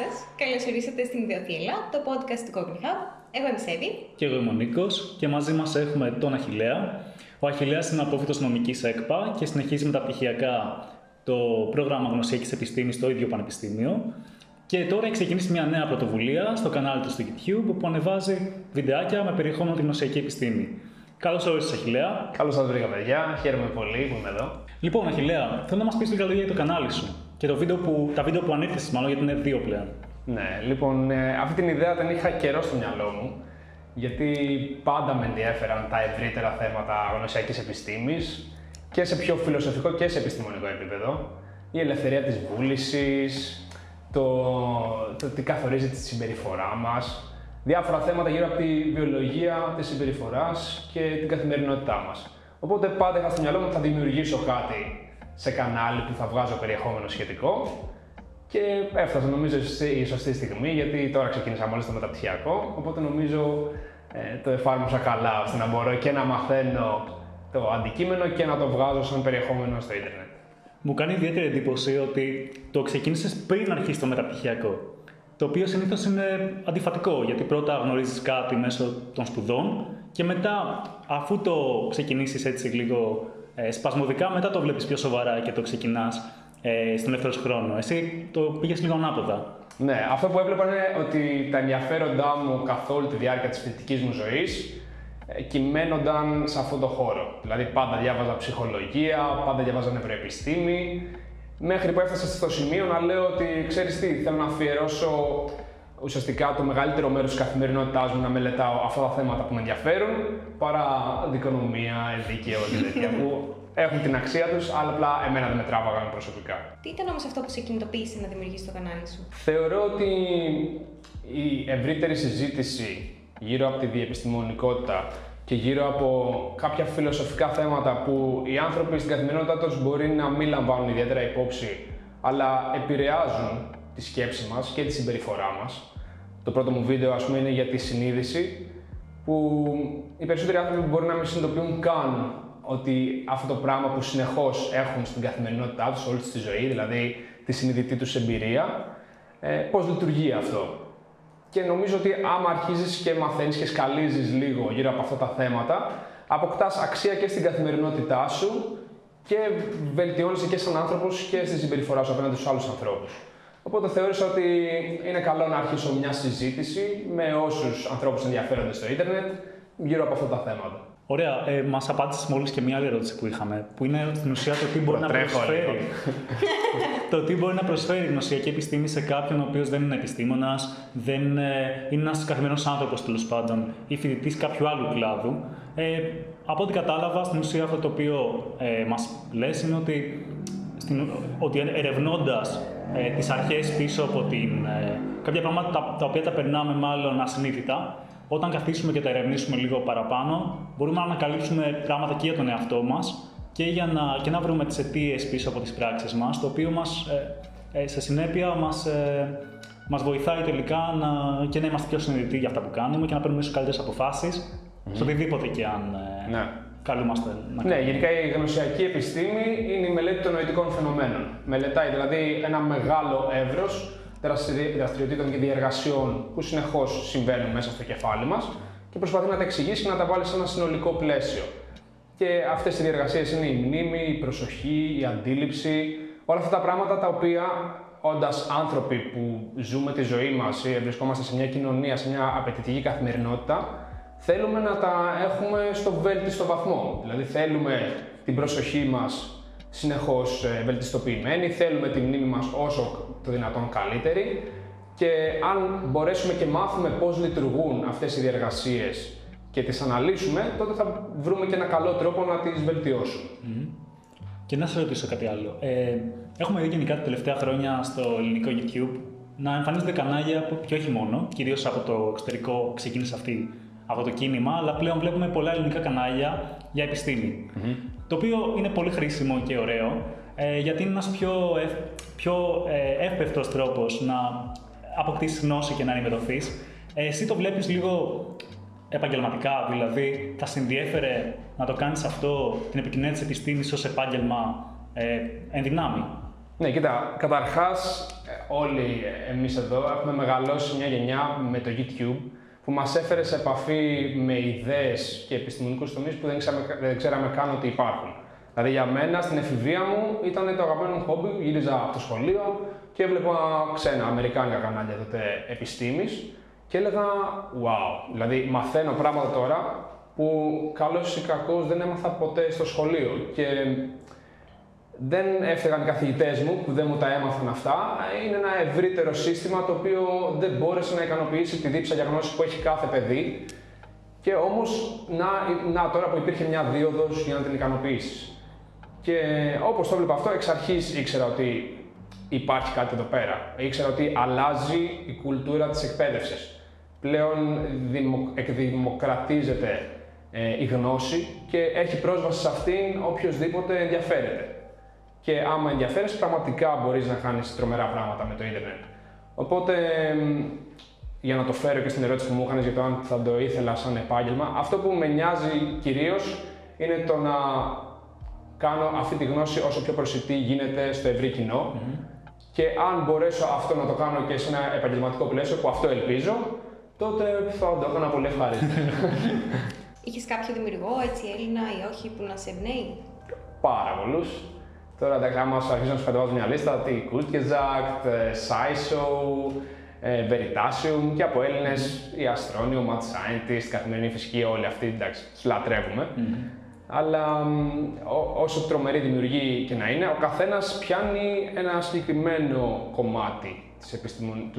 σας. Καλώ ορίσατε στην Ιδιοθύλα, το podcast του Cogni Hub. Εγώ είμαι Σέβη. Και εγώ είμαι ο Νίκος. Και μαζί μας έχουμε τον Αχηλέα. Ο Αχηλέας είναι απόφυτο νομικής ΕΚΠΑ και συνεχίζει μεταπτυχιακά το πρόγραμμα γνωσιακής επιστήμης στο ίδιο πανεπιστήμιο. Και τώρα έχει ξεκινήσει μια νέα πρωτοβουλία στο κανάλι του στο YouTube που ανεβάζει βιντεάκια με περιεχόμενο τη γνωσιακή επιστήμη. Καλώς όρισε, Αχηλέα. Καλώς σας βρήκα, παιδιά. Χαίρομαι πολύ που είμαι εδώ. Λοιπόν, Αχηλέα, θέλω να μας πεις λίγα λόγια για το κανάλι σου και το βίντεο που, τα βίντεο που ανήρθε, μάλλον γιατί είναι δύο πλέον. Ναι, λοιπόν, ε, αυτή την ιδέα την είχα καιρό στο μυαλό μου. Γιατί πάντα με ενδιαφέραν τα ευρύτερα θέματα γνωσιακής επιστήμης και σε πιο φιλοσοφικό και σε επιστημονικό επίπεδο. Η ελευθερία της βούλησης, το, το τι καθορίζει τη συμπεριφορά μας, διάφορα θέματα γύρω από τη βιολογία της συμπεριφοράς και την καθημερινότητά μας. Οπότε πάντα είχα στο μυαλό μου ότι θα δημιουργήσω κάτι σε κανάλι που θα βγάζω περιεχόμενο σχετικό. Και έφτασα νομίζω η σωστή στιγμή, γιατί τώρα ξεκίνησα μόλις το μεταπτυχιακό. Οπότε νομίζω ε, το εφάρμοσα καλά ώστε να μπορώ και να μαθαίνω το αντικείμενο και να το βγάζω σαν περιεχόμενο στο Ιντερνετ. Μου κάνει ιδιαίτερη εντύπωση ότι το ξεκίνησες πριν αρχίσει το μεταπτυχιακό. Το οποίο συνήθως είναι αντιφατικό, γιατί πρώτα γνωρίζεις κάτι μέσω των σπουδών και μετά, αφού το ξεκινήσεις έτσι λίγο ε, σπασμωδικά μετά το βλέπεις πιο σοβαρά και το ξεκινάς ε, στον ελεύθερο χρόνο. Εσύ το πήγες λίγο ανάποδα. Ναι, αυτό που έβλεπα είναι ότι τα ενδιαφέροντά μου καθ' όλη τη διάρκεια της φοιτητικής μου ζωής ε, κυμαίνονταν σε αυτόν τον χώρο. Δηλαδή, πάντα διάβαζα ψυχολογία, πάντα διάβαζα νευροεπιστήμη, μέχρι που έφτασα στο σημείο να λέω ότι ξέρεις τι, θέλω να αφιερώσω ουσιαστικά το μεγαλύτερο μέρος της καθημερινότητάς μου να μελετάω αυτά τα θέματα που με ενδιαφέρουν παρά δικονομία, δίκαιο και τέτοια που έχουν την αξία τους, αλλά απλά εμένα δεν με τράβαγαν προσωπικά. Τι ήταν όμως αυτό που σε κινητοποίησε να δημιουργήσεις το κανάλι σου, Θεωρώ ότι η ευρύτερη συζήτηση γύρω από τη διεπιστημονικότητα και γύρω από κάποια φιλοσοφικά θέματα που οι άνθρωποι στην καθημερινότητά τους μπορεί να μην λαμβάνουν ιδιαίτερα υπόψη, αλλά επηρεάζουν τη σκέψη μας και τη συμπεριφορά μας. Το πρώτο μου βίντεο, ας πούμε, είναι για τη συνείδηση, που οι περισσότεροι άνθρωποι μπορεί να μην συνειδητοποιούν καν ότι αυτό το πράγμα που συνεχώς έχουν στην καθημερινότητά τους, όλη τη ζωή, δηλαδή τη συνειδητή τους εμπειρία, ε, πώς λειτουργεί αυτό. Και νομίζω ότι άμα αρχίζεις και μαθαίνεις και σκαλίζεις λίγο γύρω από αυτά τα θέματα, αποκτάς αξία και στην καθημερινότητά σου και βελτιώνεσαι και σαν άνθρωπος και στη συμπεριφορά σου απέναντι στους άλλους ανθρώπους. Οπότε θεώρησα ότι είναι καλό να αρχίσω μια συζήτηση με όσους ανθρώπους ενδιαφέρονται στο ίντερνετ γύρω από αυτά τα θέματα. Ωραία. Ε, Μας απάντησες μόλις και μια άλλη ερώτηση που είχαμε, που είναι στην ουσία το τι μπορεί να προσφέρει. το τι μπορεί να προσφέρει η γνωσιακή επιστήμη σε κάποιον ο οποίος δεν είναι επιστήμονας, δεν ε, είναι ένας καθημερινός άνθρωπος τέλος πάντων ή φοιτητής κάποιου άλλου κλάδου. Ε, από ό,τι κατάλαβα, στην ουσία αυτό το οποίο ε, μας λες είναι ότι, στην, ότι ερευνώντας ε, τις αρχές πίσω από την... Ε, κάποια πράγματα τα, τα οποία τα περνάμε μάλλον ασυνείδητα, όταν καθίσουμε και τα ερευνήσουμε λίγο παραπάνω, μπορούμε να ανακαλύψουμε πράγματα και για τον εαυτό μας και, για να, και να βρούμε τις αιτίες πίσω από τις πράξεις μας, το οποίο μας, ε, ε, σε συνέπεια μας, ε, μας βοηθάει τελικά να, και να είμαστε πιο συνειδητοί για αυτά που κάνουμε και να παίρνουμε ίσως καλύτερες αποφάσεις, mm. σε οτιδήποτε και αν ε, ναι καλούμαστε να Ναι, γενικά η γνωσιακή επιστήμη είναι η μελέτη των νοητικών φαινομένων. Μελετάει δηλαδή ένα μεγάλο εύρος δραστηριοτήτων και διεργασιών που συνεχώς συμβαίνουν μέσα στο κεφάλι μας και προσπαθεί να τα εξηγήσει και να τα βάλει σε ένα συνολικό πλαίσιο. Και αυτές οι διεργασίες είναι η μνήμη, η προσοχή, η αντίληψη, όλα αυτά τα πράγματα τα οποία όντας άνθρωποι που ζούμε τη ζωή μας ή βρισκόμαστε σε μια κοινωνία, σε μια απαιτητική καθημερινότητα, θέλουμε να τα έχουμε στο βέλτιστο βαθμό. Δηλαδή θέλουμε την προσοχή μας συνεχώς ε, βελτιστοποιημένη, θέλουμε τη μνήμη μας όσο το δυνατόν καλύτερη και αν μπορέσουμε και μάθουμε πώς λειτουργούν αυτές οι διεργασίες και τις αναλύσουμε, τότε θα βρούμε και ένα καλό τρόπο να τις βελτιώσουμε. Και να σε ρωτήσω κάτι άλλο. Ε, έχουμε δει γενικά τα τελευταία χρόνια στο ελληνικό YouTube να εμφανίζονται κανάλια που και όχι μόνο, κυρίως από το εξωτερικό ξεκίνησε αυτή από το κίνημα, αλλά πλέον βλέπουμε πολλά ελληνικά κανάλια για επιστημη Το οποίο είναι πολύ χρήσιμο και ωραίο, ε, γιατί είναι ένας πιο, ευ, πιο ε, εύπευτος τρόπος να αποκτήσεις γνώση και να ενημερωθείς. Ε, εσύ το βλέπεις λίγο επαγγελματικά, δηλαδή θα σε ενδιέφερε να το κάνεις αυτό, την επικοινωνία της επιστήμης ως επάγγελμα ε, εν δυνάμει; Ναι, κοίτα, καταρχάς όλοι εμείς εδώ έχουμε μεγαλώσει μια γενιά με το YouTube που μας έφερε σε επαφή με ιδέες και επιστημονικούς τομείς που δεν ξέραμε, δεν ξέραμε καν ότι υπάρχουν. Δηλαδή για μένα στην εφηβεία μου ήταν το αγαπημένο μου χόμπι, γύριζα από το σχολείο και έβλεπα ξένα αμερικάνικα κανάλια τότε επιστήμης και έλεγα wow, δηλαδή μαθαίνω πράγματα τώρα που καλώς ή κακώς δεν έμαθα ποτέ στο σχολείο και δεν έφταιγαν οι καθηγητές μου που δεν μου τα έμαθαν αυτά. Είναι ένα ευρύτερο σύστημα το οποίο δεν μπόρεσε να ικανοποιήσει τη δίψα για γνώση που έχει κάθε παιδί. Και όμως, να, να τώρα που υπήρχε μια δίωδος για να την ικανοποιήσεις. Και όπως το βλέπω αυτό, εξ αρχής ήξερα ότι υπάρχει κάτι εδώ πέρα. Ήξερα ότι αλλάζει η κουλτούρα της εκπαίδευσης. Πλέον εκδημοκρατίζεται ε, η γνώση και έχει πρόσβαση σε αυτήν οποιοδήποτε ενδιαφέρεται. Και άμα ενδιαφέρεσαι, πραγματικά μπορείς να κάνεις τρομερά πράγματα με το Ιντερνετ. Οπότε, για να το φέρω και στην ερώτηση που μου έκανε για το αν θα το ήθελα σαν επάγγελμα, αυτό που με νοιάζει κυρίως είναι το να κάνω αυτή τη γνώση όσο πιο προσιτή γίνεται στο ευρύ Και αν μπορέσω αυτό να το κάνω και σε ένα επαγγελματικό πλαίσιο, που αυτό ελπίζω, τότε θα το έκανα πολύ ευχάριστα. Είχες κάποιο δημιουργό, έτσι Έλληνα ή όχι, που να σε εμπνέει; Πάρα πολλούς. Τώρα εντάξει, άμα σου αρχίσω να σου κατεβάζω μια λίστα, τι Κούσκεζακτ, Σάισο, Veritasium και από Έλληνες η Αστρόνιο, Mad Scientist, Καθημερινή Φυσική, όλοι αυτοί εντάξει, του λατρεύουμε. Αλλά όσο τρομερή δημιουργή και να είναι, ο καθένας πιάνει ένα συγκεκριμένο κομμάτι της επιστημον...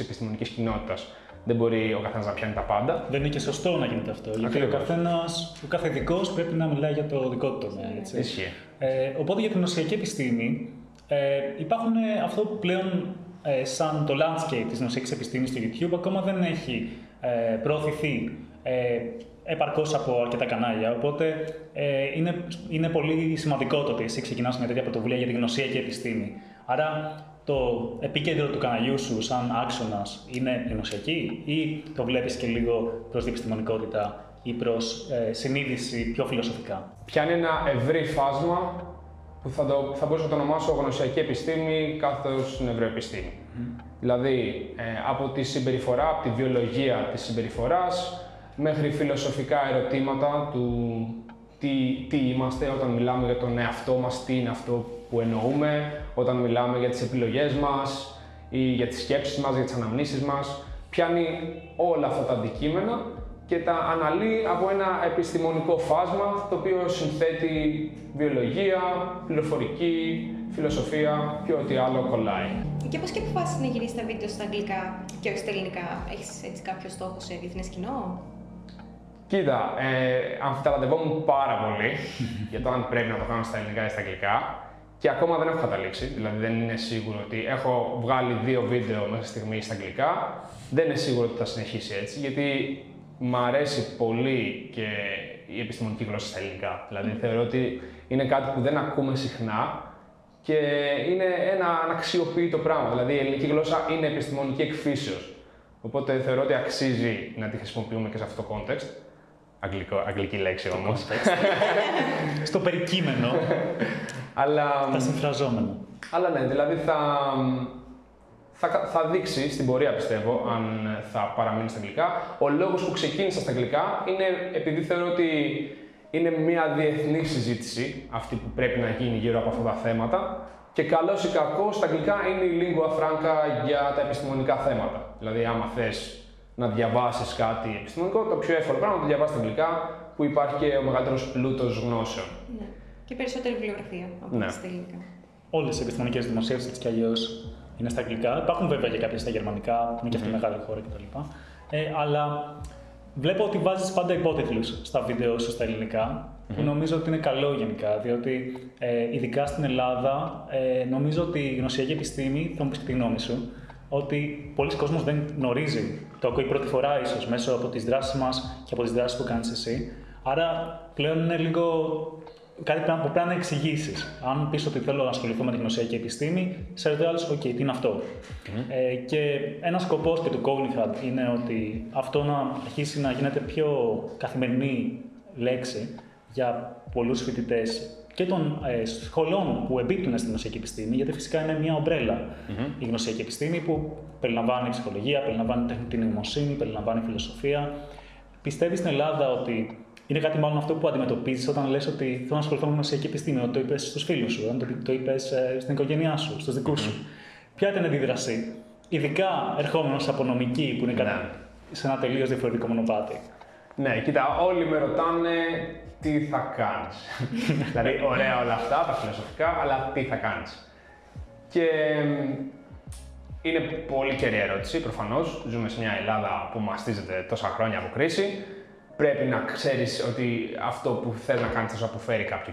επιστημονικής κοινότητας δεν μπορεί ο καθένας να πιάνει τα πάντα. Δεν είναι και σωστό να γίνεται αυτό. Γιατί ο καθένας, ο κάθε ειδικό πρέπει να μιλάει για το δικό του τομέα. Έτσι. Ισχύει. Ε, οπότε για την νοσιακή επιστήμη ε, υπάρχουν ε, αυτό που πλέον ε, σαν το landscape της νοσιακής επιστήμης στο YouTube ακόμα δεν έχει ε, προωθηθεί ε, επαρκώς από αρκετά κανάλια. Οπότε ε, είναι, είναι πολύ σημαντικό το ότι εσύ ξεκινάς μια τέτοια πρωτοβουλία για την γνωσιακή επιστήμη. Άρα το επίκεντρο του καναλιού σου σαν άξονας είναι ενωσιακή ή το βλέπεις και λίγο προς την επιστημονικότητα ή προς ε, συνείδηση πιο φιλοσοφικά; Πιάνει ένα ευρύ φάσμα που θα, το, θα μπορούσα να το ονομάσω γνωσιακή επιστήμη καθώς νευροεπιστήμη. Mm. Δηλαδή, ε, από τη συμπεριφορά, από τη βιολογία της συμπεριφοράς, μέχρι φιλοσοφικά ερωτήματα του τι, τι είμαστε όταν μιλάμε για τον εαυτό μας, τι είναι αυτό που εννοούμε, όταν μιλάμε για τις επιλογές μας ή για τις σκέψεις μας, για τις αναμνήσεις μας. Πιάνει όλα αυτά τα αντικείμενα και τα αναλύει από ένα επιστημονικό φάσμα το οποίο συνθέτει βιολογία, πληροφορική, φιλοσοφία και ό,τι άλλο κολλάει. Και πώς και αποφάσισες να γυρίσεις τα βίντεο στα αγγλικά και όχι στα ελληνικά; Έχεις έτσι κάποιο στόχο σε διεθνές κοινό; Κοίτα, ε, αμφιταλαντευόμουν πάρα πολύ για το αν πρέπει να το κάνω στα ελληνικά ή στα αγγλικά και ακόμα δεν έχω καταλήξει. Δηλαδή, δεν είναι σίγουρο ότι έχω βγάλει δύο βίντεο μέσα στιγμή στα αγγλικά. Δεν είναι σίγουρο ότι θα συνεχίσει έτσι, γιατί μου αρέσει πολύ και η επιστημονική γλώσσα στα ελληνικά. Δηλαδή, θεωρώ ότι είναι κάτι που δεν ακούμε συχνά και είναι ένα αναξιοποιητό πράγμα. Δηλαδή, η ελληνική γλώσσα είναι επιστημονική εκφύσεως. Οπότε θεωρώ ότι αξίζει να τη χρησιμοποιούμε και σε αυτό το context. Αγγλικό, αγγλική λέξη όμως. Στο περικείμενο. Αλλά. Τα συμφραζόμενα. Αλλά ναι, δηλαδή θα, θα, θα δείξει στην πορεία πιστεύω αν θα παραμείνει στα αγγλικά. Ο λόγος που ξεκίνησα στα αγγλικά είναι επειδή θεωρώ ότι είναι μια διεθνή συζήτηση αυτή που πρέπει να γίνει γύρω από αυτά τα θέματα. Και καλός ή κακός, στα αγγλικά είναι η lingua franca για τα επιστημονικά θέματα. Δηλαδή, άμα θες να διαβάσεις κάτι επιστημονικό, το πιο εύκολο πράγμα είναι να το διαβάσεις στα αγγλικά, που υπάρχει και ο μεγαλύτερος πλούτος γνώσεων. Ναι. Και περισσότερη βιβλιογραφία από ναι. στα ελληνικά. Όλες οι επιστημονικές δημοσίευσεις έτσι κι αλλιώς είναι στα αγγλικά. Υπάρχουν βέβαια και κάποιες στα γερμανικά, που είναι και αυτή mm. μεγάλη χώρα κτλ. Ε, αλλά βλέπω ότι βάζεις πάντα υπότιτλους στα βίντεο σου στα ελληνικά, mm-hmm. που νομίζω ότι είναι καλό γενικά, διότι ε, ειδικά στην Ελλάδα ε, νομίζω ότι η γνωσιακή επιστήμη, θα μου πεις τη γνώμη σου, ότι πολλοί κόσμος δεν γνωρίζει. Το ακούει πρώτη φορά ίσως μέσω από τις δράσεις μας και από τις δράσεις που κάνεις εσύ. Άρα πλέον είναι λίγο κάτι που πρέπει να εξηγήσεις. Αν πεις ότι θέλω να ασχοληθώ με τη γνωσιακή επιστήμη, σε ρωτάει άλλος, OK, τι είναι αυτό; Ε, και ένας σκοπός και του Cognitive είναι ότι αυτό να αρχίσει να γίνεται πιο καθημερινή λέξη για πολλούς φοιτητές και των ε, σχολών που εμπίπτουν στην γνωσιακή επιστήμη, γιατί φυσικά είναι μια ομπρέλα η γνωσιακή επιστήμη που περιλαμβάνει ψυχολογία, περιλαμβάνει τεχνητή νοημοσύνη, περιλαμβάνει φιλοσοφία. Πιστεύει στην Ελλάδα ότι είναι κάτι μάλλον αυτό που αντιμετωπίζεις όταν λες ότι θέλω να ασχοληθώ με γνωσιακή επιστήμη, ότι το είπες στους φίλους σου, όταν το, το είπες ε, στην οικογένειά σου, στους δικούς σου. Ποια ήταν η αντίδραση, ειδικά ερχόμενος από νομική, που είναι κάτι, ναι. σε ένα τελείως διαφορετικό μονοπάτι; Ναι, κοίτα, όλοι με ρωτάνε τι θα κάνεις. δηλαδή, ωραία όλα αυτά, τα φιλοσοφικά, αλλά τι θα κάνεις. Και είναι πολύ καιρή ερώτηση, προφανώς. Ζούμε σε μια Ελλάδα που μαστίζεται τόσα χρόνια από κρίση. Πρέπει να ξέρεις ότι αυτό που θες να κάνεις θα σου αποφέρει κάποιο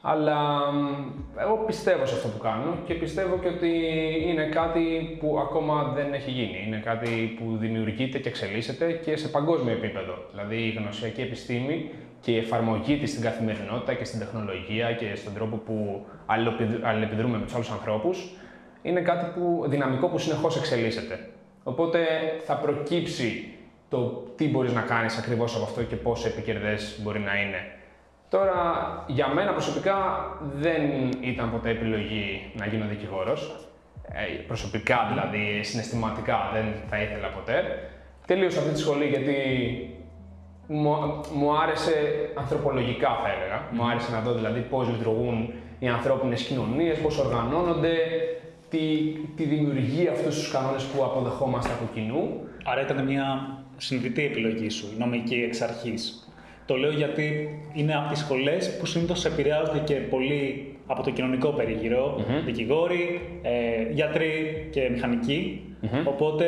Αλλά εγώ πιστεύω σε αυτό που κάνω και πιστεύω και ότι είναι κάτι που ακόμα δεν έχει γίνει. Είναι κάτι που δημιουργείται και εξελίσσεται και σε παγκόσμιο επίπεδο. Δηλαδή η γνωσιακή επιστήμη και η εφαρμογή της στην καθημερινότητα και στην τεχνολογία και στον τρόπο που αλληλεπιδρούμε με τους άλλους ανθρώπους είναι κάτι που, δυναμικό που συνεχώς εξελίσσεται. Οπότε θα προκύψει το τι μπορείς να κάνεις ακριβώς από αυτό και πόσο επικερδές μπορεί να είναι. Τώρα, για μένα προσωπικά δεν ήταν ποτέ επιλογή να γίνω δικηγόρος. Ε, προσωπικά δηλαδή, συναισθηματικά δεν θα ήθελα ποτέ. Τελείωσα αυτή τη σχολή γιατί μου, άρεσε ανθρωπολογικά θα έλεγα. Μου άρεσε να δω δηλαδή πώς λειτουργούν οι ανθρώπινες κοινωνίες, πώς οργανώνονται, τη, τη δημιουργία αυτούς τους κανόνες που αποδεχόμαστε από κοινού. Άρα ήταν μια συνειδητή επιλογή σου, η νομική εξ αρχής. Το λέω γιατί είναι από τις σχολές που συνήθως επηρεάζονται και πολύ από το κοινωνικό περίγυρο, mm-hmm. δικηγόροι, ε, γιατροί και μηχανικοί. Οπότε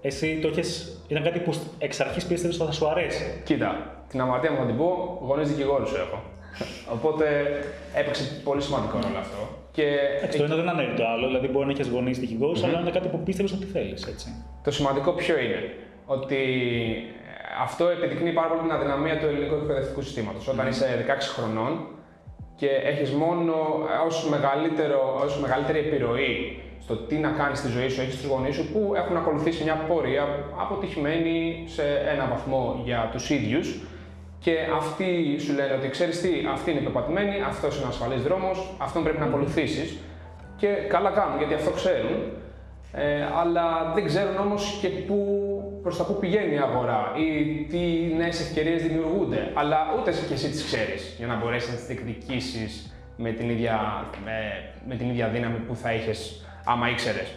εσύ το έχεις, ήταν κάτι που εξ αρχής πίστευες ότι θα σου αρέσει. Κοίτα, την αμαρτία μου θα την πω, γονείς δικηγόρους έχω. Οπότε έπαιξε πολύ σημαντικό ρόλο αυτό. Και Εντάξει, το ένα δεν ανέβει το άλλο, δηλαδή μπορεί να έχεις γονείς δικηγόρους, αλλά είναι κάτι που πίστευες ότι θέλεις. Το σημαντικό ποιο είναι, ότι αυτό επιδεικνύει πάρα πολύ την αδυναμία του ελληνικού εκπαιδευτικού συστήματος. Όταν είσαι 16 χρονών και έχεις μόνο ω μεγαλύτερη επιρροή στο τι να κάνεις στη ζωή σου, έχεις του γονείς σου που έχουν ακολουθήσει μια πορεία αποτυχημένη σε ένα βαθμό για τους ίδιους. Και αυτοί σου λένε ότι ξέρεις τι, αυτή είναι πεπατημένη, αυτός είναι ο ασφαλής δρόμος, αυτόν πρέπει να ακολουθήσεις. Και καλά κάνουν γιατί αυτό ξέρουν. Ε, αλλά δεν ξέρουν όμως και πού, προς τα πού πηγαίνει η αγορά ή τι νέες ευκαιρίες δημιουργούνται. Αλλά ούτες και εσύ τις ξέρεις για να μπορέσεις να τις διεκδικήσεις με, την ίδια, με, με την ίδια δύναμη που θα είχες άμα ήξερες.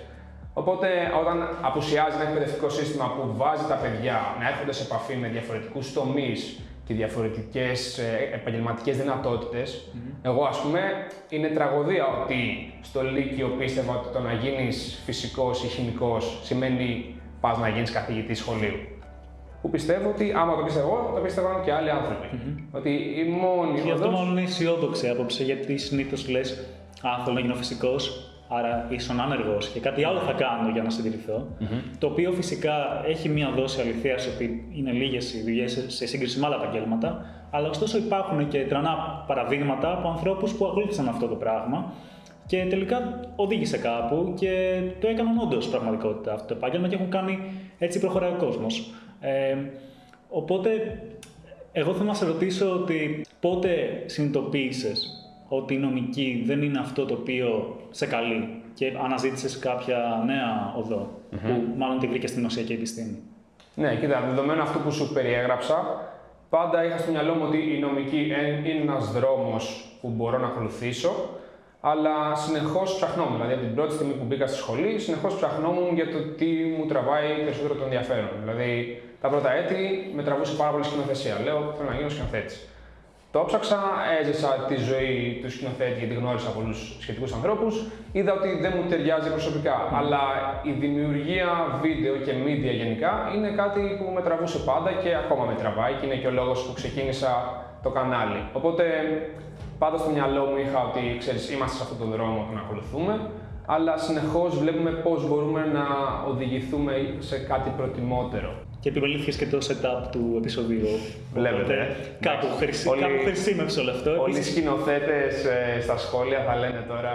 Οπότε, όταν απουσιάζει ένα εκπαιδευτικό σύστημα που βάζει τα παιδιά να έρχονται σε επαφή με διαφορετικούς τομείς και διαφορετικές ε, επαγγελματικές εγώ ας πούμε είναι τραγωδία ότι στο Λύκειο πίστευα ότι το να γίνεις φυσικός ή χημικός σημαίνει πας να γίνεις καθηγητής σχολείου. Που πιστεύω ότι άμα το πίστευα εγώ, το πίστευαν και άλλοι άνθρωποι. Mm-hmm. Ότι η μόνη. Και αυτό μάλλον είναι αισιόδοξη άποψη, γιατί συνήθως λες, Α, θέλω να γίνω φυσικός, άρα ήσουν άνεργος και κάτι άλλο θα κάνω για να συντηρηθω Το οποίο φυσικά έχει μία δόση αληθείας ότι είναι λίγες οι δουλειές σε σύγκριση με άλλα επαγγέλματα, αλλά ωστόσο υπάρχουν και τρανά παραδείγματα από ανθρώπους που ακολούθησαν αυτό το πράγμα και τελικά οδήγησε κάπου και το έκαναν όντως πραγματικότητα αυτό το επάγγελμα και έχουν κάνει έτσι προχωράει ο κόσμος. Ε, οπότε, εγώ θέλω να σε ρωτήσω ότι πότε συνειδητοποίησες ότι η νομική δεν είναι αυτό το οποίο σε καλεί και αναζήτησες κάποια νέα που μάλλον τη βρήκες στην ουσιακή επιστήμη; Ναι, κοίτα, δεδομένου αυτού που σου περιέγραψα, πάντα είχα στο μυαλό μου ότι η νομική είναι ένας δρόμος που μπορώ να ακολουθήσω, αλλά συνεχώς ψαχνόμουν. Δηλαδή, από την πρώτη στιγμή που μπήκα στη σχολή, συνεχώς ψαχνόμουν για το τι μου τραβάει περισσότερο το ενδιαφέρον. Δηλαδή, τα πρώτα έτη με τραβούσε πάρα πολύ σκηνοθεσία. Λέω, θέλω να γίνω σκηνοθέτης. Το έψαξα, έζησα τη ζωή του σκηνοθέτη γιατί γνώρισα πολλούς σχετικούς ανθρώπους. Είδα ότι δεν μου ταιριάζει προσωπικά. Αλλά η δημιουργία βίντεο και media γενικά είναι κάτι που με τραβούσε πάντα και ακόμα με τραβάει και είναι και ο λόγος που ξεκίνησα το κανάλι. Οπότε πάντα στο μυαλό μου είχα ότι ξέρεις, είμαστε σε αυτόν τον δρόμο που να ακολουθούμε, αλλά συνεχώς βλέπουμε πώς μπορούμε να οδηγηθούμε σε κάτι προτιμότερο και επιβαλήθηκε και το setup του επεισοδίου. Βλέπετε. Ε. Κάπου, χρησι... όλοι... κάπου χρησιμεύσε όλο αυτό. Όλοι οι σκηνοθέτες ε, στα σχόλια θα λένε τώρα.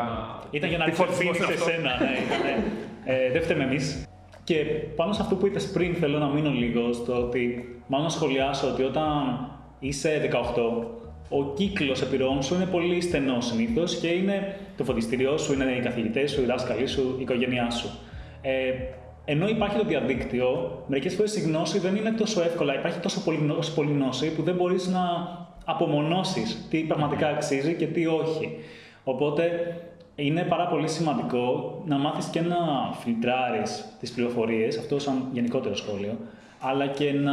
Ήταν για να ξεφύγει σε σένα. Ναι, ήταν, ε, δεν φταίμε εμείς. Και πάνω σε αυτό που είπες πριν, θέλω να μείνω λίγο στο ότι μάλλον να σχολιάσω ότι όταν είσαι 18, ο κύκλος επιρροών σου είναι πολύ στενός συνήθως και είναι το φωτιστήριό σου, είναι οι καθηγητές σου, οι δάσκαλοι σου, η οικογένειά σου. Ε, ενώ υπάρχει το διαδίκτυο, μερικές φορές η γνώση δεν είναι τόσο εύκολα. Υπάρχει τόσο πολύ, πολύ γνώση που δεν μπορείς να απομονώσεις τι πραγματικά αξίζει και τι όχι. Οπότε είναι πάρα πολύ σημαντικό να μάθεις και να φιλτράρεις τις πληροφορίες, αυτό σαν γενικότερο σχόλιο, αλλά και να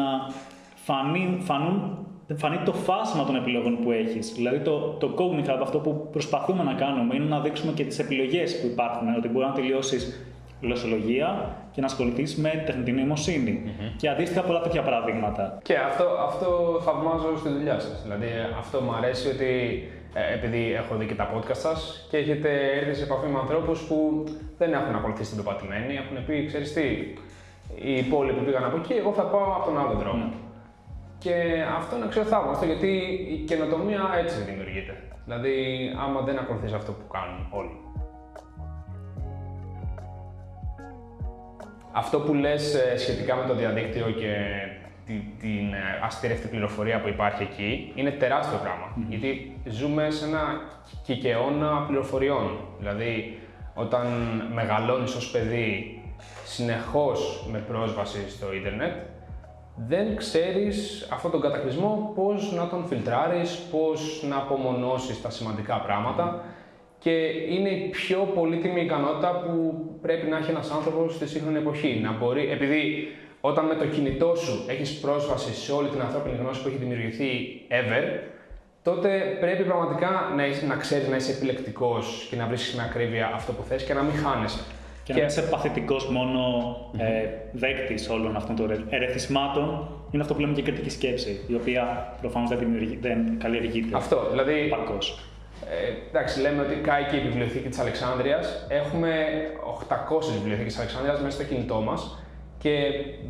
φανεί, φανούν, φανεί το φάσμα των επιλογών που έχεις. Δηλαδή το, το Cognitive, αυτό που προσπαθούμε να κάνουμε, είναι να δείξουμε και τις επιλογές που υπάρχουν, ότι μπορεί να τελειώσεις γλωσσολογία και να ασχοληθείς με τεχνητή νοημοσύνη. Mm-hmm. Και αντίστοιχα πολλά τέτοια παραδείγματα. Και αυτό, αυτό θαυμάζω στη δουλειά σας. Δηλαδή, αυτό μου αρέσει ότι ε, επειδή έχω δει και τα podcast σας και έχετε έρθει σε επαφή με ανθρώπους που δεν έχουν ακολουθήσει την πεπατημένη, έχουν πει, ξέρεις τι, οι υπόλοιποι πήγαν από εκεί, εγώ θα πάω από τον άλλο δρόμο. Mm. Και αυτό είναι αξιοθαύμαστο γιατί η καινοτομία έτσι δημιουργείται. Δηλαδή, άμα δεν ακολουθείς αυτό που κάνουν όλοι. Αυτό που λες ε, σχετικά με το διαδίκτυο και την ε, αστήρευτη πληροφορία που υπάρχει εκεί είναι τεράστιο Γιατί ζούμε σε ένα κικαιώνα πληροφοριών. Δηλαδή, όταν μεγαλώνεις ως παιδί συνεχώς με πρόσβαση στο ίντερνετ, δεν ξέρεις αυτόν τον κατακλυσμό πώς να τον φιλτράρεις, πώς να απομονώσεις τα σημαντικά πράγματα και είναι η πιο πολύτιμη ικανότητα που πρέπει να έχει ένας άνθρωπος στη σύγχρονη εποχή. Να μπορεί, επειδή όταν με το κινητό σου έχεις πρόσβαση σε όλη την ανθρώπινη γνώση που έχει δημιουργηθεί ever, τότε πρέπει πραγματικά να, είσαι, να ξέρεις να είσαι επιλεκτικός και να βρίσκεις με ακρίβεια αυτό που θες και να μην χάνεσαι. Και, και να είσαι παθητικός μόνο mm-hmm. ε, δέκτης όλων αυτών των ερεθισμάτων, είναι αυτό που λέμε και κριτική σκέψη, η οποία προφανώς δεν, δεν καλλιεργείται. Αυτό, δηλαδή. Ε, εντάξει, λέμε ότι κάει και η βιβλιοθήκη της Αλεξάνδρειας. Έχουμε 800 βιβλιοθήκες της Αλεξάνδρειας μέσα στο κινητό μας και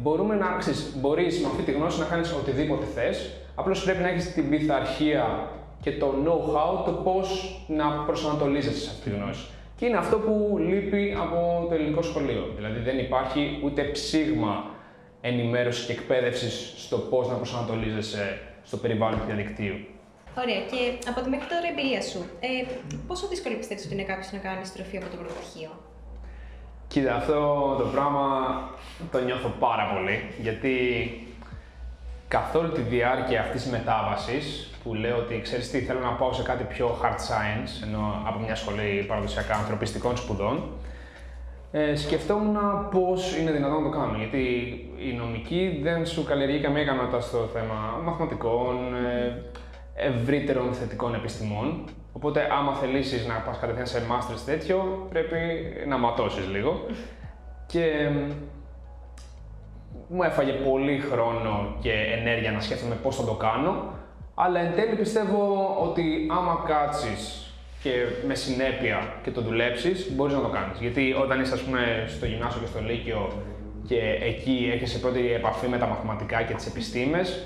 μπορούμε να, μπορείς με αυτή τη γνώση να κάνεις οτιδήποτε θες. Απλώς πρέπει να έχεις την πειθαρχία και το know-how το πώς να προσανατολίζεσαι σε αυτή τη γνώση. Και είναι αυτό που λείπει από το ελληνικό σχολείο. Δηλαδή δεν υπάρχει ούτε ψήγμα ενημέρωσης και εκπαίδευσης στο πώς να προσανατολίζεσαι στο περιβάλλον του διαδικτύου. Ωραία. Και από τη μέχρι τώρα εμπειρία σου, ε, πόσο δύσκολο πιστεύεις ότι είναι κάποιος να κάνει στροφή από το πρωτοτυχείο. Κοίτα, αυτό το πράγμα το νιώθω πάρα πολύ, γιατί καθ' όλη τη διάρκεια αυτής της μετάβασης, που λέω ότι ξέρεις τι, θέλω να πάω σε κάτι πιο hard science, ενώ από μια σχολή παραδοσιακά ανθρωπιστικών σπουδών, ε, σκεφτόμουν πώς είναι δυνατόν να το κάνω, γιατί η νομική δεν σου καλλιεργεί καμία ικανότητα στο θέμα μαθηματικών, ε, ευρύτερων θετικών επιστημών. Οπότε, άμα θελήσεις να πας κατευθείαν σε masters τέτοιο, πρέπει να ματώσεις λίγο. και μου έφαγε πολύ χρόνο και ενέργεια να σκέφτομαι πώς θα το κάνω, αλλά εν τέλει πιστεύω ότι άμα κάτσεις και με συνέπεια και το δουλέψεις, μπορείς να το κάνεις. Γιατί όταν είσαι ας πούμε στο γυμνάσιο και στο λύκειο και εκεί έχεις πρώτη επαφή με τα μαθηματικά και τις επιστήμες,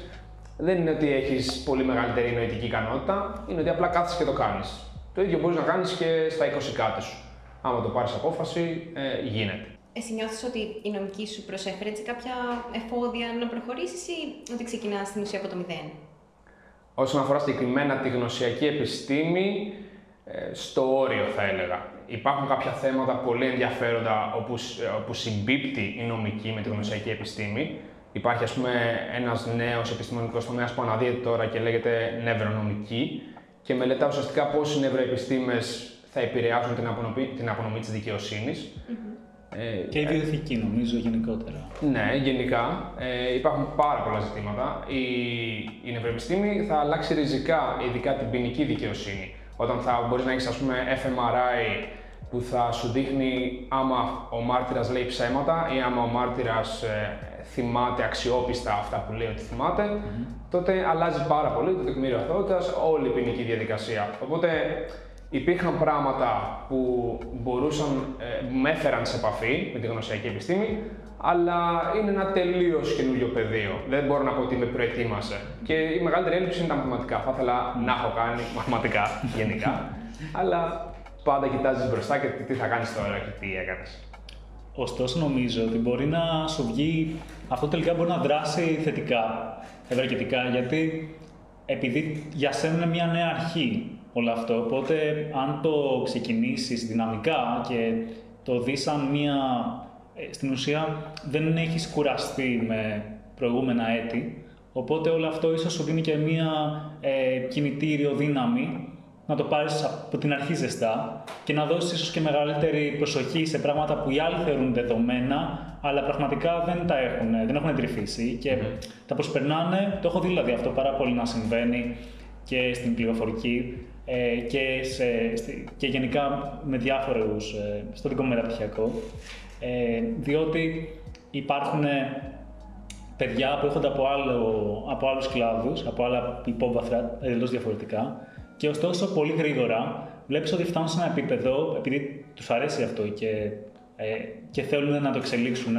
δεν είναι ότι έχεις πολύ μεγαλύτερη νοητική ικανότητα, είναι ότι απλά κάθεσαι και το κάνεις. Το ίδιο μπορείς να κάνεις και στα 20 κάτω σου. Άμα το πάρεις απόφαση, ε, γίνεται. Εσύ νιώθεις ότι η νομική σου προσέφερε έτσι κάποια εφόδια να προχωρήσεις ή ότι ξεκινάς στην ουσία από το μηδέν; Όσον αφορά συγκεκριμένα τη γνωσιακή επιστήμη, ε, στο όριο θα έλεγα. Υπάρχουν κάποια θέματα πολύ ενδιαφέροντα όπου, ε, όπου συμπίπτει η νομική με τη γνωσιακή επιστήμη, Υπάρχει, ας πούμε, ένας νέος επιστημονικός τομέας που αναδύεται τώρα και λέγεται νευρονομική και μελετά ουσιαστικά πώς οι νευροεπιστήμες θα επηρεάσουν την απονομή, την απονομή της δικαιοσύνης. Ε, και η βιοθήκη νομίζω γενικότερα. Ναι, γενικά. Ε, υπάρχουν πάρα πολλά ζητήματα. Η, η νευροεπιστήμη θα αλλάξει ριζικά, ειδικά την ποινική δικαιοσύνη. Όταν θα μπορείς να έχεις, ας πούμε, fMRI που θα σου δείχνει άμα ο μάρτυρας λέει ψέματα ή άμα ο μάρτυρας ε, θυμάται αξιόπιστα αυτά που λέει ότι θυμάται, τότε αλλάζεις πάρα πολύ το τεκμήριο αθωότητας, όλη η ποινική διαδικασία. Οπότε υπήρχαν πράγματα που μπορούσαν, ε, με έφεραν σε επαφή με τη γνωσιακή επιστήμη, αλλά είναι ένα τελείως καινούριο πεδίο. Δεν μπορώ να πω ότι με προετοίμασε. Και η μεγαλύτερη έλλειψη είναι τα μαθηματικά. Θα ήθελα να έχω κάνει μαθηματικά γενικά, αλλά πάντα κοιτάζεις μπροστά και τι θα κάνεις τώρα και τι έκανες. Ωστόσο, νομίζω ότι μπορεί να σου βγει αυτό τελικά μπορεί να δράσει θετικά, ευεργετικά, γιατί επειδή για σένα είναι μια νέα αρχή όλο αυτό, οπότε αν το ξεκινήσεις δυναμικά και το δεις σαν μια... Ε, στην ουσία δεν έχεις κουραστεί με προηγούμενα έτη, οπότε όλο αυτό ίσως σου δίνει και μια ε, κινητήριο δύναμη να το πάρεις από την αρχή ζεστά και να δώσεις ίσως και μεγαλύτερη προσοχή σε πράγματα που οι άλλοι θεωρούν δεδομένα, αλλά πραγματικά δεν τα έχουν, δεν έχουν εντρυφήσει και τα προσπερνάνε. Το έχω δει δηλαδή αυτό πάρα πολύ να συμβαίνει και στην πληροφορική ε, και, σε, και γενικά με διάφορους ε, στο δικό μου μεταπτυχιακό, ε, διότι υπάρχουν παιδιά που έρχονται από, άλλο, από άλλους κλάδους, από άλλα υπόβαθρα, εντελώς διαφορετικά, και ωστόσο πολύ γρήγορα βλέπεις ότι φτάνουν σε ένα επίπεδο, επειδή τους αρέσει αυτό και, ε, και θέλουν να το εξελίξουν,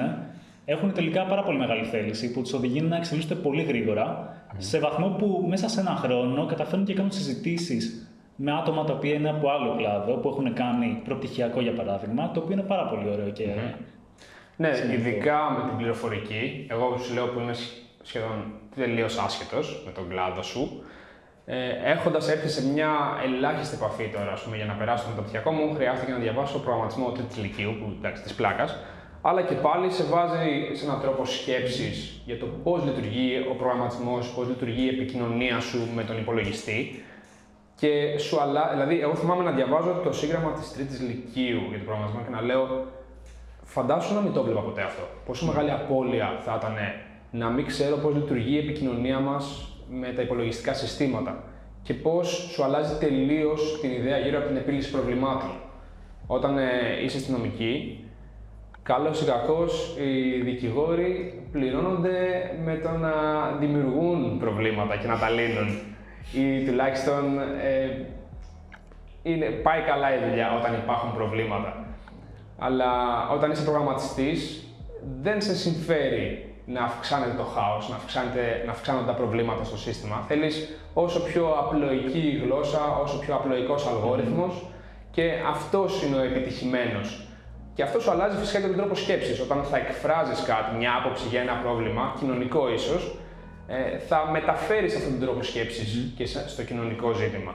έχουν τελικά πάρα πολύ μεγάλη θέληση που τους οδηγεί να εξελίσσονται πολύ γρήγορα, σε βαθμό που μέσα σε ένα χρόνο καταφέρνουν και κάνουν συζητήσεις με άτομα τα οποία είναι από άλλο κλάδο, που έχουν κάνει προπτυχιακό για παράδειγμα, το οποίο είναι πάρα πολύ ωραίο και. Ναι, ειδικά με την πληροφορική. Εγώ σου λέω που είμαι σχεδόν τελείως άσχετος με τον κλάδο σου. Ε, Έχοντας έρθει σε μια ελάχιστη επαφή τώρα, ας πούμε, για να περάσω το μεταπτυχιακό μου, χρειάστηκε να διαβάσω προγραμματισμό τρίτη ηλικίου, που εντάξει, της πλάκας. Αλλά και πάλι σε βάζει σε έναν τρόπο σκέψης για το πώς λειτουργεί ο προγραμματισμός, πώς λειτουργεί η επικοινωνία σου με τον υπολογιστή. Και σου αλλάζει, δηλαδή, εγώ θυμάμαι να διαβάζω το σύγγραμμα της τρίτης ηλικίου για τον προγραμματισμό και να λέω, φαντάσου να μην το έβλεπα ποτέ αυτό. Πόσο μεγάλη απώλεια θα ήταν να μην ξέρω πώς λειτουργεί η επικοινωνία μας με τα υπολογιστικά συστήματα και πώς σου αλλάζει τελείως την ιδέα γύρω από την επίλυση προβλημάτων. Όταν ε, είσαι αστυνομική, καλός ή κακός, οι δικηγόροι πληρώνονται με το να δημιουργούν προβλήματα και να τα λύνουν. Ή τουλάχιστον ε, είναι, πάει καλά η δουλειά όταν υπάρχουν προβλήματα. Αλλά όταν είσαι προγραμματιστής, δεν σε συμφέρει να αυξάνεται το χάος, να, να αυξάνονται τα προβλήματα στο σύστημα. Θέλεις όσο πιο απλοϊκή η γλώσσα, όσο πιο απλοϊκός αλγόριθμος και αυτός είναι ο επιτυχημένος. Και αυτό σου αλλάζει φυσικά και τον τρόπο σκέψης. Όταν θα εκφράζεις κάτι, μια άποψη για ένα πρόβλημα, κοινωνικό ίσως, ε, θα μεταφέρεις αυτόν τον τρόπο σκέψης και στο κοινωνικό ζήτημα.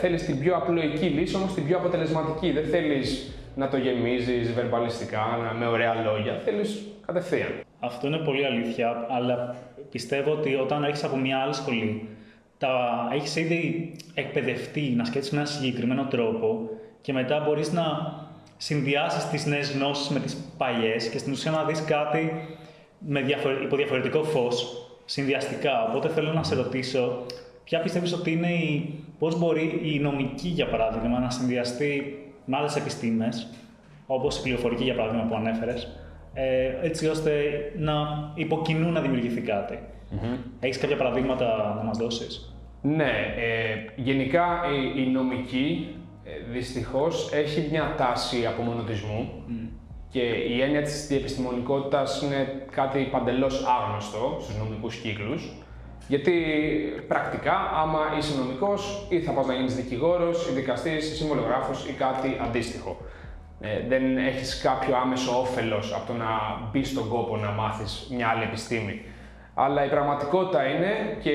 Θέλεις την πιο απλοϊκή λύση, όμως την πιο αποτελεσματική. Δεν θέλεις να το γεμίζεις βερμπαλιστικά, με ωραία λόγια. Θέλεις κατευθείαν. Αυτό είναι πολύ αλήθεια, αλλά πιστεύω ότι όταν έχεις από μια άλλη σχολή, τα έχεις ήδη εκπαιδευτεί να σκέφτεσαι με έναν συγκεκριμένο τρόπο και μετά μπορείς να συνδυάσεις τις νέες γνώσεις με τις παλιές και στην ουσία να δεις κάτι με διαφορε... υπό διαφορετικό φως, συνδυαστικά. Οπότε θέλω να σε ρωτήσω, ποια πιστεύεις ότι είναι η... πώς μπορεί η νομική, για παράδειγμα, να συνδυαστεί με άλλες επιστήμες, όπως η πληροφορική, για παράδειγμα, που ανέφερες, ε, έτσι ώστε να υποκινού να δημιουργηθεί κάτι. Mm-hmm. Έχεις κάποια παραδείγματα να μας δώσεις; Ναι, ε, γενικά η, η νομική ε, δυστυχώς έχει μια τάση απομονωτισμού mm. Και η έννοια της διεπιστημονικότητας είναι κάτι παντελώς άγνωστο στους νομικούς κύκλους γιατί πρακτικά, άμα είσαι νομικός, ή θα πας να γίνεις δικηγόρος, ή δικαστής, ή συμβολογράφος ή κάτι αντίστοιχο. Ε, δεν έχεις κάποιο άμεσο όφελος από το να μπεις στον κόπο να μάθεις μια άλλη επιστήμη. Αλλά η πραγματικότητα είναι, και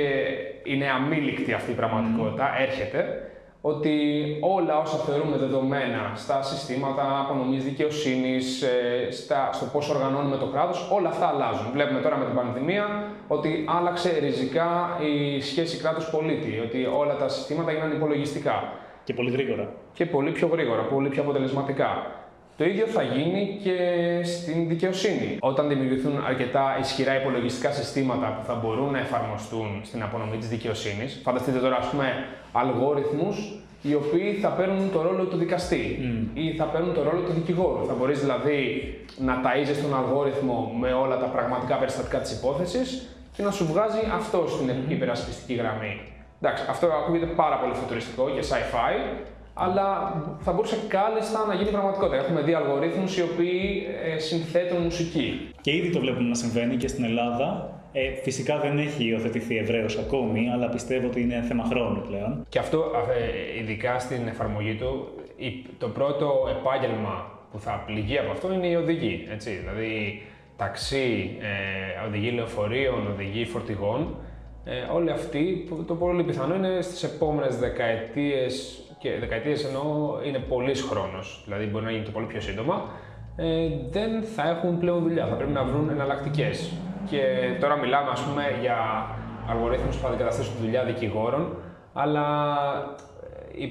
είναι αμήλικτη αυτή η πραγματικότητα, έρχεται, ότι όλα όσα θεωρούμε δεδομένα στα συστήματα απονομής δικαιοσύνης, ε, στα, στο πώς οργανώνουμε το κράτος, όλα αυτά αλλάζουν. Βλέπουμε τώρα με την πανδημία ότι άλλαξε ριζικά η σχέση κράτους-πολίτη, ότι όλα τα συστήματα έγιναν υπολογιστικά. Και πολύ γρήγορα. Και πολύ πιο γρήγορα, πολύ πιο αποτελεσματικά. Το ίδιο θα γίνει και στην δικαιοσύνη. Όταν δημιουργηθούν αρκετά ισχυρά υπολογιστικά συστήματα που θα μπορούν να εφαρμοστούν στην απονομή της δικαιοσύνης, φανταστείτε τώρα, ας πούμε, αλγόριθμους οι οποίοι θα παίρνουν το ρόλο του δικαστή ή θα παίρνουν το ρόλο του δικηγόρου. Θα μπορείς δηλαδή να ταΐζεις τον αλγόριθμο με όλα τα πραγματικά περιστατικά της υπόθεσης και να σου βγάζει αυτό στην mm. υπερασπιστική γραμμή. Εντάξει, αυτό ακούγεται πάρα πολύ φωτουριστικό και sci-fi, αλλά θα μπορούσε κάλλιστα να γίνει πραγματικότητα. Έχουμε δει αλγορίθμους οι οποίοι ε, συνθέτουν μουσική. Και ήδη το βλέπουμε να συμβαίνει και στην Ελλάδα. Ε, φυσικά δεν έχει υιοθετηθεί ευρέως ακόμη, αλλά πιστεύω ότι είναι θέμα χρόνου πλέον. Και αυτό, ε, ειδικά στην εφαρμογή του, το πρώτο επάγγελμα που θα πληγεί από αυτό είναι η οδηγή. Έτσι. Δηλαδή, ταξί, ε, οδηγοί λεωφορείων, οδηγοί φορτηγών, Ε, όλοι αυτοί, το πολύ πιθανό είναι στις επόμενες δεκαετίες, και δεκαετίες εννοώ είναι πολύς χρόνος, δηλαδή μπορεί να γίνει και πολύ πιο σύντομα, ε, δεν θα έχουν πλέον δουλειά, θα πρέπει να βρουν εναλλακτικές. Και τώρα μιλάμε ας πούμε για αλγορίθμους που θα αντικαταστήσουν τη δουλειά δικηγόρων, αλλά ε,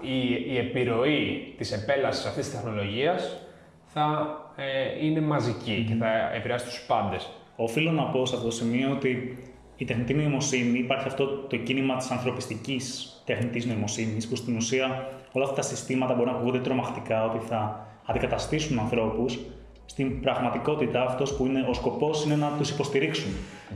η, η επιρροή της επέλασης αυτής της τεχνολογίας θα ε, είναι μαζική και θα επηρεάσει τους πάντες. Οφείλω να πω σε αυτό το σημείο ότι η τεχνητή νοημοσύνη, υπάρχει αυτό το κίνημα της ανθρωπιστικής τεχνητής νοημοσύνης, που στην ουσία όλα αυτά τα συστήματα μπορεί να ακούγονται τρομακτικά, ότι θα αντικαταστήσουν ανθρώπους, στην πραγματικότητα αυτός που είναι ο σκοπός είναι να τους υποστηριξουν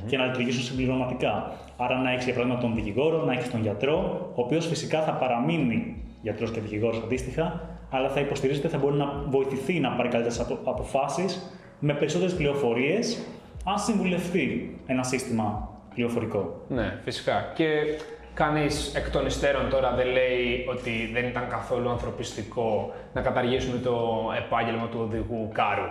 και να λειτουργήσουν συμπληρωματικά. Άρα να έχεις για παράδειγμα τον δικηγόρο, να έχεις τον γιατρό, ο οποίος φυσικά θα παραμείνει γιατρός και δικηγόρος αντίστοιχα, αλλά θα υποστηρίζεται, θα μπορεί να βοηθηθεί να πάρει καλύτερες αποφάσεις με περισσότερες πληροφορίες, αν συμβουλευτεί ένα σύστημα πληροφορικό. Ναι, φυσικά. Και κανείς εκ των υστέρων τώρα δεν λέει ότι δεν ήταν καθόλου ανθρωπιστικό να καταργήσουμε το επάγγελμα του οδηγού κάρου.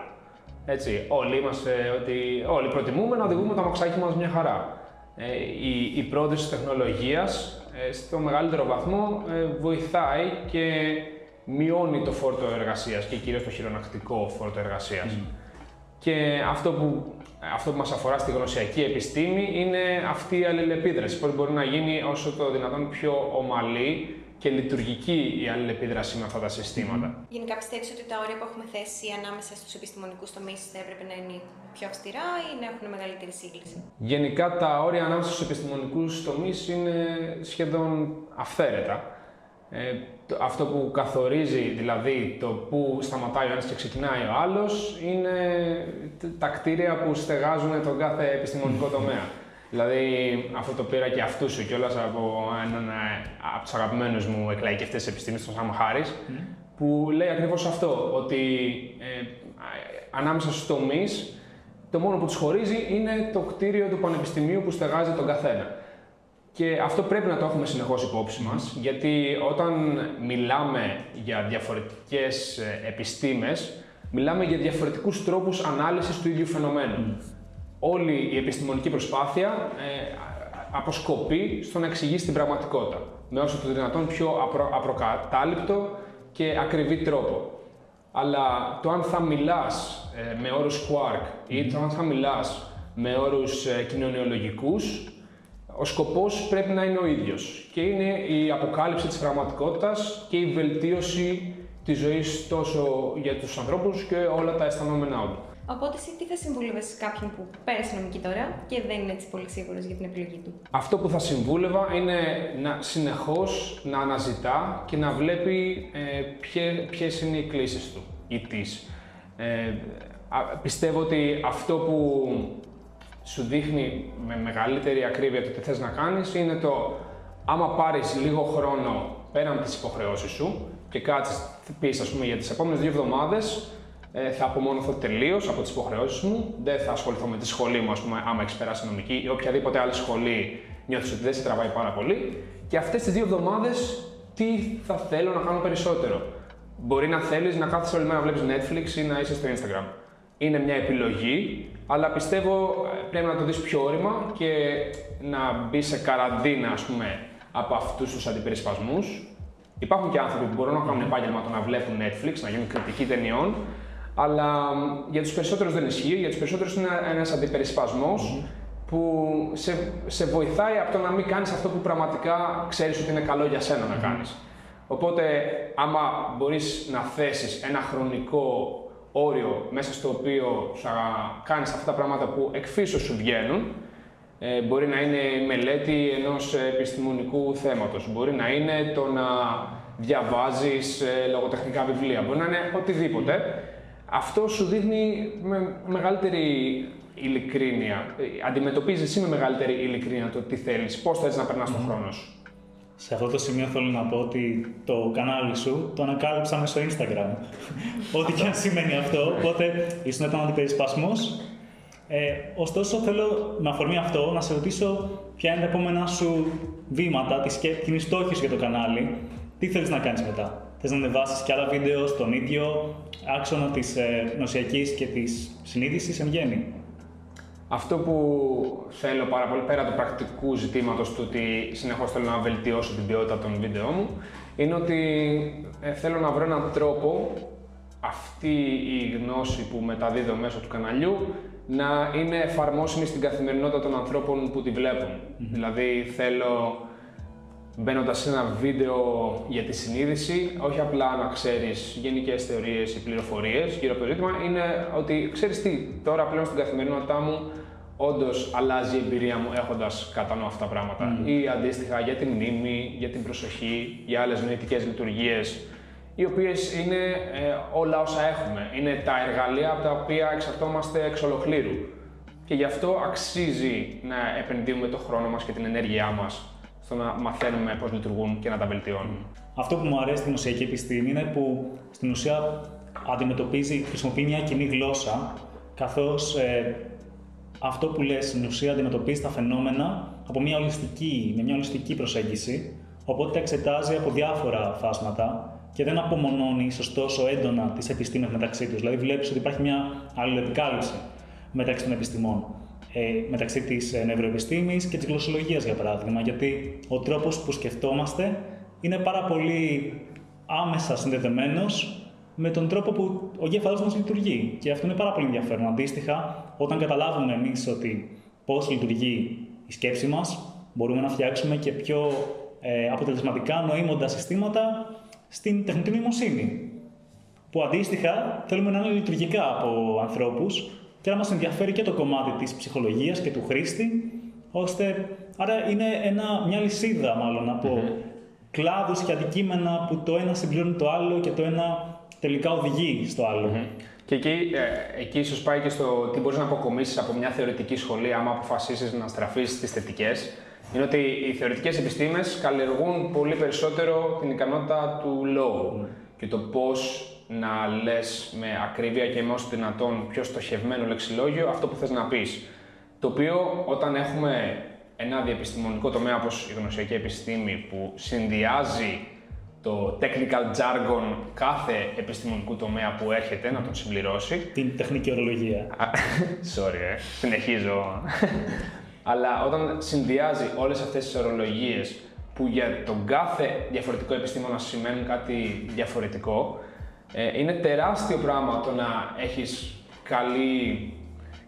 Έτσι, όλοι είμαστε, ότι όλοι προτιμούμε να οδηγούμε το αμαξάκι μας μια χαρά. Ε, η, η πρόοδος της τεχνολογίας ε, στο μεγαλύτερο βαθμό ε, βοηθάει και μειώνει το φόρτο εργασίας και κυρίως το χειρονακτικό φόρτο εργασίας. Και αυτό που, αυτό που μας αφορά στη γνωσιακή επιστήμη είναι αυτή η αλληλεπίδραση, πώς μπορεί να γίνει όσο το δυνατόν πιο ομαλή και λειτουργική η αλληλεπίδραση με αυτά τα συστήματα. Γενικά πιστεύεις ότι τα όρια που έχουμε θέσει ανάμεσα στους επιστημονικούς τομείς θα έπρεπε να είναι πιο αυστηρά ή να έχουν μεγαλύτερη σύγκληση; Γενικά τα όρια ανάμεσα στους επιστημονικούς τομείς είναι σχεδόν αυθαίρετα. Ε, αυτό που καθορίζει δηλαδή το που σταματάει ο ένας και ξεκινάει ο άλλος είναι τα κτίρια που στεγάζουν τον κάθε επιστημονικό τομέα. Δηλαδή, αυτό το πήρα και αυτούς σου κιόλας από έναν ε, από τους αγαπημένους μου εκλαϊκευτές επιστήμη, τον Σάμ Χάρη, που λέει ακριβώς αυτό, ότι ε, ανάμεσα στους τομείς, το μόνο που τους χωρίζει είναι το κτίριο του πανεπιστημίου που στεγάζει τον καθένα. Και αυτό πρέπει να το έχουμε συνεχώς υπόψη μας, γιατί όταν μιλάμε για διαφορετικές ε, επιστήμες, μιλάμε για διαφορετικούς τρόπους ανάλυσης του ίδιου φαινομένου όλη η επιστημονική προσπάθεια ε, αποσκοπεί στο να εξηγήσει την πραγματικότητα με όσο το δυνατόν πιο απρο, απροκατάληπτο και ακριβή τρόπο. Αλλά το αν θα μιλάς ε, με όρους quark ή το αν θα μιλάς με όρους ε, κοινωνιολογικούς, ο σκοπός πρέπει να είναι ο ίδιος και είναι η αποκάλυψη της πραγματικότητας και η βελτίωση της ζωής τόσο για τους ανθρώπους και όλα τα αισθανόμενά του. Οπότε, εσύ τι θα συμβούλευες κάποιον που πέρασε νομική τώρα και δεν είναι έτσι πολύ σίγουρος για την επιλογή του; Αυτό που θα συμβούλευα είναι να συνεχώς να αναζητά και να βλέπει ε, ποιες είναι οι κλήσεις του ή τη. Ε, πιστεύω ότι αυτό που σου δείχνει με μεγαλύτερη ακρίβεια το τι θες να κάνεις είναι το άμα πάρεις λίγο χρόνο πέραν τις υποχρεώσεις σου και κάτσεις, πεις ας πούμε για τις επόμενες δύο εβδομάδες ε, θα απομονωθώ τελείως από τις υποχρεώσεις μου. Δεν θα ασχοληθώ με τη σχολή μου, ας πούμε, άμα έχεις περάσει νομική ή οποιαδήποτε άλλη σχολή νιώθεις ότι δεν σε τραβάει πάρα πολύ. Και αυτές τις δύο εβδομάδες, τι θα θέλω να κάνω περισσότερο. Μπορεί να θέλεις να κάθεσαι όλη μέρα να βλέπεις Netflix ή να είσαι στο Instagram. Είναι μια επιλογή, αλλά πιστεύω ε, πρέπει να το δεις πιο όρημα και να μπει σε καραντίνα, ας πούμε, από αυτούς τους αντιπερισπασμούς. Υπάρχουν και άνθρωποι που μπορούν να κάνουν επάγγελμα το να βλέπουν Netflix, να γίνουν κριτικοί ταινιών, αλλά για τους περισσότερους δεν ισχύει, για τους περισσότερους είναι ένας αντιπερισπασμος που σε, σε βοηθάει από το να μην κάνεις αυτό που πραγματικά ξέρεις ότι είναι καλό για σένα να κάνεις. Οπότε, άμα μπορείς να θέσεις ένα χρονικό όριο μέσα στο οποίο θα κάνεις αυτά τα πράγματα που εκφύσως σου βγαίνουν, ε, μπορεί να είναι η μελέτη ενός επιστημονικού θέματος, μπορεί να είναι το να διαβάζεις ε, λογοτεχνικά βιβλία, μπορεί να είναι οτιδήποτε. Αυτό σου δείχνει με μεγαλύτερη ειλικρίνεια. Αντιμετωπίζεις εσύ με μεγαλύτερη ειλικρίνεια το τι θέλεις, πώς θέλει να περνάς τον χρόνο σου. Σε αυτό το σημείο θέλω να πω ότι το κανάλι σου το ανακάλυψα μέσω στο Instagram. Ό,τι και αν σημαίνει αυτό. Οπότε ήσουν ήταν αντιπερισπασμός. Ε, ωστόσο, θέλω με αφορμή αυτό να σε ρωτήσω ποια είναι τα επόμενά σου βήματα, τι είναι στόχη για το κανάλι, τι θέλεις να κάνεις μετά; Θες να ανεβάσεις και άλλα βίντεο στον ίδιο άξονα της ε, νοσιακής και της συνείδησης εν γέννη; Αυτό που θέλω πάρα πολύ, πέρα του πρακτικού ζητήματος του ότι συνεχώς θέλω να βελτιώσω την ποιότητα των βίντεο μου, είναι ότι ε, θέλω να βρω έναν τρόπο αυτή η γνώση που μεταδίδω μέσω του καναλιού να είναι εφαρμόσιμη στην καθημερινότητα των ανθρώπων που τη βλέπουν. Δηλαδή θέλω μπαίνοντας σε ένα βίντεο για τη συνείδηση, όχι απλά να ξέρεις γενικές θεωρίες ή πληροφορίες γύρω από το ζήτημα, είναι ότι ξέρεις τι, τώρα πλέον στην καθημερινότητά μου όντως αλλάζει η εμπειρία μου έχοντας κατά νου αυτά τα πράγματα. Ή αντίστοιχα για τη μνήμη, για την προσοχή, για άλλες νοητικές λειτουργίες, οι οποίες είναι ε, όλα όσα έχουμε. Είναι τα εργαλεία από τα οποία εξαρτώμαστε εξ ολοκλήρου. Και γι' αυτό αξίζει να επενδύουμε το χρόνο μας και την ενέργειά μας στο να μαθαίνουμε πώς λειτουργούν και να τα βελτιώνουμε. Αυτό που μου αρέσει στην ουσιακή επιστήμη είναι που στην ουσία αντιμετωπίζει, χρησιμοποιεί μια κοινή γλώσσα, καθώς ε, αυτό που λες στην ουσία αντιμετωπίζει τα φαινόμενα από μια ολιστική, με μια ολιστική προσέγγιση, οπότε τα εξετάζει από διάφορα φάσματα και δεν απομονώνει ίσως τόσο έντονα τις επιστήμες μεταξύ τους. Δηλαδή, βλέπεις ότι υπάρχει μια αλληλεπικάλυψη μεταξύ των επιστημών. Ε, μεταξύ της ε, νευροεπιστήμης και της γλωσσολογίας, για παράδειγμα. Γιατί ο τρόπος που σκεφτόμαστε είναι πάρα πολύ άμεσα συνδεδεμένος με τον τρόπο που ο εγκέφαλός μας λειτουργεί. Και αυτό είναι πάρα πολύ ενδιαφέρον. Αντίστοιχα, όταν καταλάβουμε εμείς ότι πώς λειτουργεί η σκέψη μας, μπορούμε να φτιάξουμε και πιο ε, αποτελεσματικά νοήμοντα συστήματα στην τεχνητή νοημοσύνη. Που αντίστοιχα θέλουμε να είναι λειτουργικά από ανθρώπους και να μας ενδιαφέρει και το κομμάτι της ψυχολογίας και του χρήστη, ώστε. Άρα είναι ένα, μια λυσίδα, μάλλον, από mm-hmm. κλάδους και αντικείμενα που το ένα συμπληρώνει το άλλο και το ένα τελικά οδηγεί στο άλλο. Mm-hmm. Και εκεί, ε, εκεί ίσως πάει και στο τι μπορείς να αποκομίσεις από μια θεωρητική σχολή, άμα αποφασίσεις να στραφείς στις θετικές είναι ότι οι θεωρητικές επιστήμες καλλιεργούν πολύ περισσότερο την ικανότητα του λόγου και το πώς να λες με ακρίβεια και με όσο δυνατόν πιο στοχευμένο λεξιλόγιο αυτό που θες να πεις. Το οποίο όταν έχουμε ένα διεπιστημονικό τομέα όπως η γνωσιακή επιστήμη που συνδυάζει το technical jargon κάθε επιστημονικού τομέα που έρχεται να τον συμπληρώσει. Την τεχνική ορολογία. Sorry, ε. συνεχίζω. Αλλά όταν συνδυάζει όλες αυτές τις ορολογίες που για τον κάθε διαφορετικό επιστήμονα σημαίνουν κάτι διαφορετικό, ε, είναι τεράστιο πράγμα το να έχεις καλή,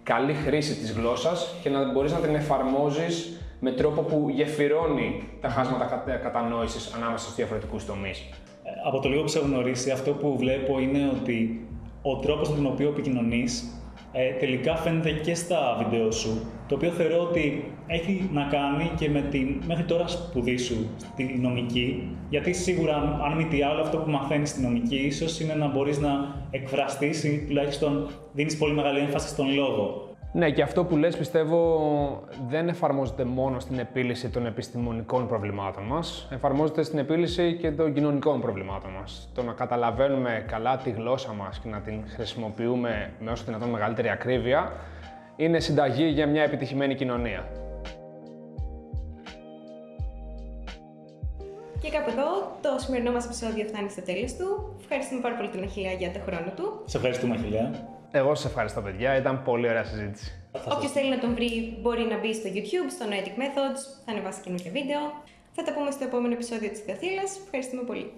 καλή χρήση της γλώσσας και να μπορείς να την εφαρμόζεις με τρόπο που γεφυρώνει τα χάσματα κατανόησης ανάμεσα στους διαφορετικούς τομείς. Ε, από το λίγο που σε γνωρίσει, αυτό που βλέπω είναι ότι ο τρόπος με τον οποίο επικοινωνείς ε, τελικά φαίνεται και στα βίντεο σου, το οποίο θεωρώ ότι έχει να κάνει και με την μέχρι τώρα σπουδή σου στη νομική, γιατί σίγουρα αν μη τι άλλο αυτό που μαθαίνεις στη νομική ίσως είναι να μπορείς να εκφραστείς ή τουλάχιστον δίνεις πολύ μεγάλη έμφαση στον λόγο. Ναι, και αυτό που λες πιστεύω δεν εφαρμόζεται μόνο στην επίλυση των επιστημονικών προβλημάτων μας, εφαρμόζεται στην επίλυση και των κοινωνικών προβλημάτων μας. Το να καταλαβαίνουμε καλά τη γλώσσα μας και να την χρησιμοποιούμε με όσο δυνατόν μεγαλύτερη ακρίβεια είναι συνταγή για μια επιτυχημένη κοινωνία. Και κάπου εδώ το σημερινό μας επεισόδιο φτάνει στο τέλος του. Ευχαριστούμε πάρα πολύ την Αχιλιά για το χρόνο του. Σε ευχαριστούμε Αχιλιά. Εγώ σας ευχαριστώ, παιδιά. Ήταν πολύ ωραία συζήτηση. Όποιος θέλει να τον βρει, μπορεί να μπει στο YouTube, στο Noetic Methods. Θα ανεβάσει καινούργια βίντεο. Θα τα πούμε στο επόμενο επεισόδιο της Θεοθήλα. Ευχαριστούμε πολύ.